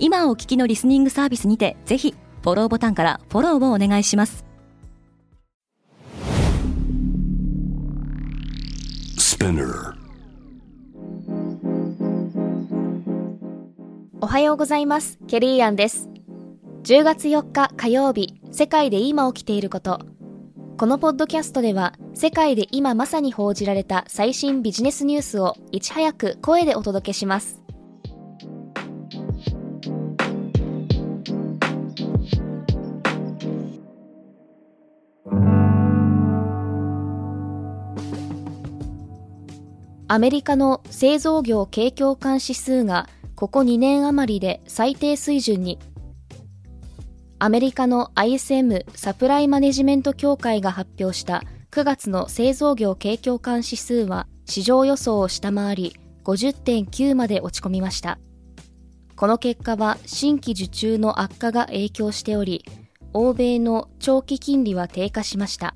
今お聞きのリスニングサービスにてぜひフォローボタンからフォローをお願いします。おはようございます。ケリーアンです。10月4日火曜日世界で今起きていること。このポッドキャストでは世界で今まさに報じられた最新ビジネスニュースをいち早く声でお届けしますアメリカの製造業景況感指数がここ2年余りで最低水準にアメリカの ISM サプライマネジメント協会が発表した9月の製造業景況感指数は市場予想を下回り50.9まで落ち込みました。この結果は新規受注の悪化が影響しており、欧米の長期金利は低下しました。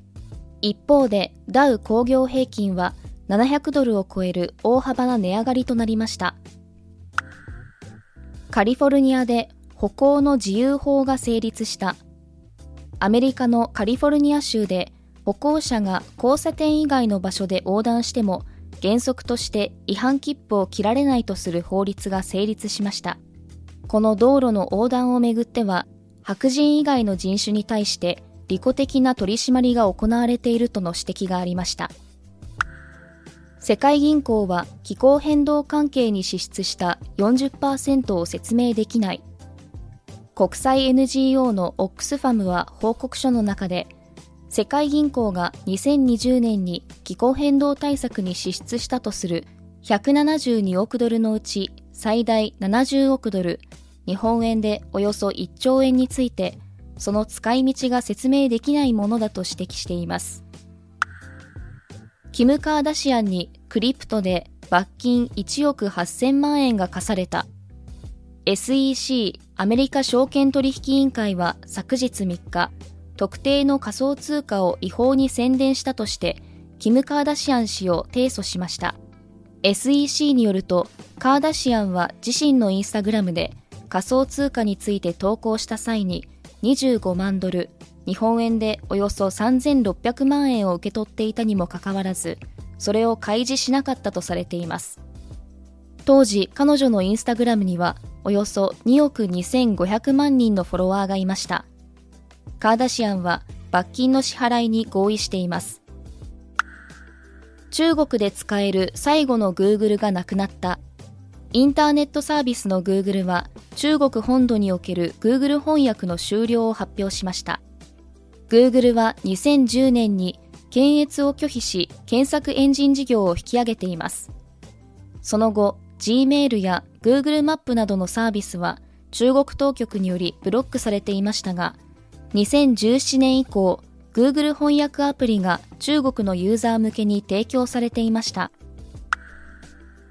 一方でダウ工業平均は700ドルを超える大幅な値上がりとなりました。カリフォルニアで歩行の自由法が成立した。アメリカのカリフォルニア州で歩行者が交差点以外の場所で横断しても原則として違反切符を切られないとする法律が成立しました。この道路の横断をめぐっては白人以外の人種に対して利己的な取り締まりが行われているとの指摘がありました。世界銀行は気候変動関係に支出した40%を説明できない。国際 NGO のオックスファムは報告書の中で世界銀行が2020年に気候変動対策に支出したとする172億ドルのうち最大70億ドル日本円でおよそ1兆円についてその使い道が説明できないものだと指摘しています。キム・カーダシアンにクリプトで罰金1億8000万円が課された。SEC アメリカ証券取引委員会は昨日3日特定の仮想通貨を違法に宣伝したとしてキム・カーダシアン氏を提訴しました。SEC によるとカーダシアンは自身のインスタグラムで仮想通貨について投稿した際に25万ドル日本円でおよそ3600万円を受け取っていたにもかかわらずそれを開示しなかったとされています当時彼女のインスタグラムにはおよそ2億2500万人のフォロワーがいました。カーダシアンは罰金の支払いに合意しています。中国で使える最後の Google がなくなった。インターネットサービスの Google は中国本土における Google 翻訳の終了を発表しました。Google は2010年に検閲を拒否し検索エンジン事業を引き上げています。その後、Gmail や Google マップなどのサービスは中国当局によりブロックされていましたが、2017年以降、Google 翻訳アプリが中国のユーザー向けに提供されていました。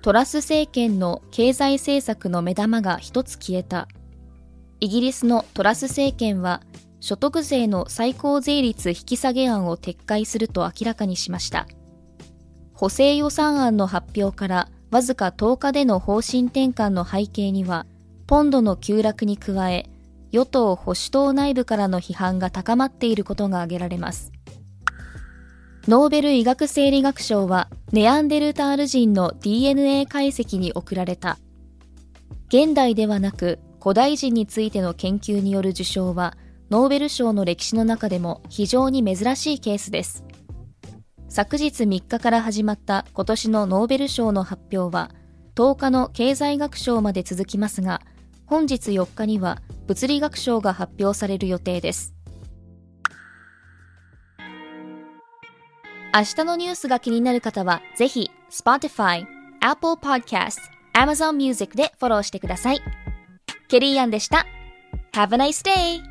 トラス政権の経済政策の目玉が一つ消えた。イギリスのトラス政権は所得税の最高税率引き下げ案を撤回すると明らかにしました。補正予算案の発表からわずか10日での方針転換の背景には、ポンドの急落に加え、与党保守党内部からの批判が高まっていることが挙げられます。ノーベル医学生理学賞はネアンデルタール人の DNA 解析に贈られた。現代ではなく古代人についての研究による受賞はノーベル賞の歴史の中でも非常に珍しいケースです。昨日3日から始まった今年のノーベル賞の発表は10日の経済学賞まで続きますが本日4日には物理学賞が発表される予定です明日のニュースが気になる方はぜひ Spotify、Apple Podcast、Amazon Music でフォローしてくださいケリーアンでした Have a nice day!